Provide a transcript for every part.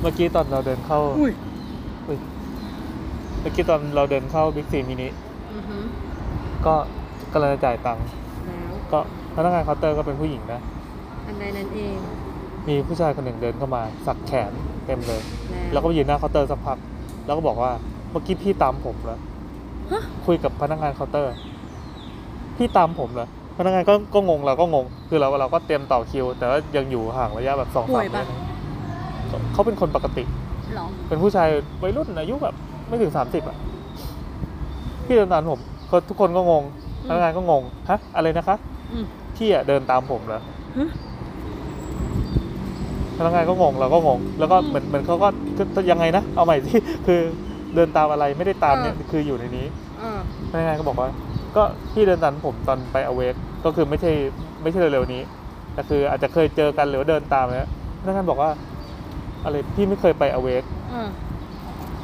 เมื่อกี้ตอนเราเดินเข้าอุ้ยอุ๊ยเมื่อกี้ตอนเราเดินเข้าบิ๊กซีมินิอือฮึก็กำลังจะจ่ายตังค์แล้วก็พนักงานเคาน์เตอร์ก็เป็นผู้หญิงนะ อันใดนั้นเอง มีผู้ชายคนหนึ่งเดินเข้ามาสักแขนเต็มเลย แล้แล้วก็ไปยืนหน้าเคาน์เตอร์สักพัก แล้วก็บอกว่าเมื่อกี้พี่ตามผมเหรอฮะคุยกับพนักงานเคาน์เตอร์ พี่ตามผมเหรอพนักงานก็ก็งงเราก็งง คือเราเราก็เตรียมต่อคิว แต่ว่ายังอยู่ห่างระยะแบบสองป่สาวยมเมปะ ตร เขาเป็นคนปกติ หรอเป็นผู้ชายวัยรุ่นอายุแบบไม่ถึงสามสิบอะ พี่เดินตามผมก็ทุกคนก็งงพนักงานก็งง ฮะ อะไรนะคะ อืมพี่อะเดินตามผมเหรอฮะ พนักงานก็งงเราก็งง แล้วก็อืมเหมือนเหมือนเขาก็คือยังไงนะ เอาใหม่ที่ คือเดินตามอะไรไม่ได้ตามเนี่ยเออคืออยู่ในนี้ เออพนักงานก็บอกว่า ก็พี่เดินตามผมตอนไปอเวกก็คือไม่ใช่ไม่ใช่เร็วๆนี้แต่คืออาจจะเคยเจอกันหรือว่าเดินตามนะพนักงานบอกว่า อะไรพี่ไม่เคยไปอเวกเออ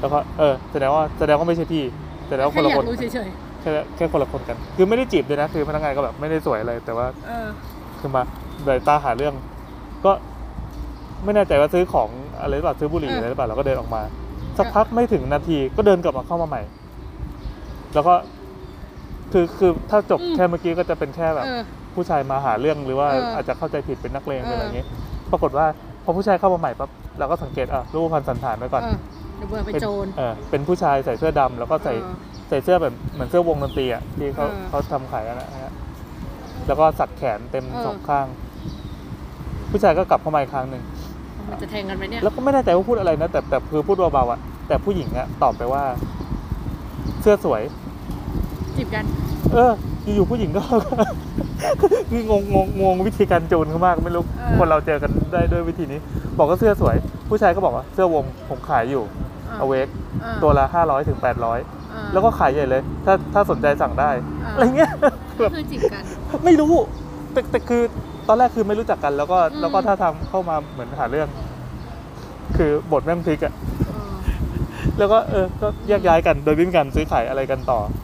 แล้วก็เออแสดงว่าแสดงว่าไม่ใช่พี่แสดงว่าคแค่นละอยาคกนรู้เฉยแค่แค่คนละคนกัน คือไม่ได้จีบด้วยนะคือพนักงานก็แบบไม่ได้สวยอะไรแต่ว่า ๆเออคือมาเดินตาหาเรื่อง ก็ไม่แน่ใจว่าซื้อของอะไรหรือเปล่าซื้อบุหรี่เออออะไรหรือเปล่าเราก็เดินออกมา สักพักไม่ถึงนาทีก็เดินกลับมาเข้ามาใหม่ แล้วก็ คือคือถ้าจบแค่เมื่อกี้ก็จะเป็นแค่แบบ เออ ผู้ชายมาหาเรื่องหรือว่าเออออาจจะเข้าใจผิดเป็นนักเลงหรืออะไรเอออย่างงี้ ปรากฏว่า พอผู้ชายเข้ามาใหม่ปั๊บเราก็สังเกตอะรูปพันธ์สันฐานไว้ก่อนเออเดี๋ยวเบื่อไปเป็นโจร เออเป็นผู้ชายใส่เสื้อดำแล้วก็ใส่เออ ใส่เสื้อแบบเหมือนเสื้อวงดนตรีอะที่เขาเออ เขาทำขายกันนะฮะแล้วก็สักแขนเต็มเออสองข้าง ผู้ชายก็กลับเข้ามาอีกครั้งหนึ่ง มันจะแทงกันไหมเนี่ย แล้วก็ไม่แน่ใจว่าพูดอะไรนะแต่แต่คือพูดเบาๆอะแต่ผู้หญิงอะตอบไปว่า เสื้อสวย จีบกัน เออ อยู่ๆผู้หญิงก็ คืองงงงงงวิธีการจูนเขามากไม่รู้เออ คนเราเจอกันได้ด้วยวิธีนี้ บอกก็เสื้อสวย ผู้ชายก็บอกว่าเสื้อวงผมขายอยู่เอาเวกเออตัวละห้าร้อยถึงแปดร้อยเออแล้วก็ขายใหญ่เลย ถ้าถ้าสนใจสั่งได้เออออะไรเงี้ยก็คือจีบกัน ไม่รู้แต่แต่คือตอนแรกคือไม่รู้จักกัน แล้วก็อืม แล้วก็ถ้าทำเข้ามาเหมือนหาเรื่อง คือบทแม่งพลิกอะ เออแล้วก็เออก็แยกย้ายกันโดยไม่มีการซื้อขายอะไรกันต่อเ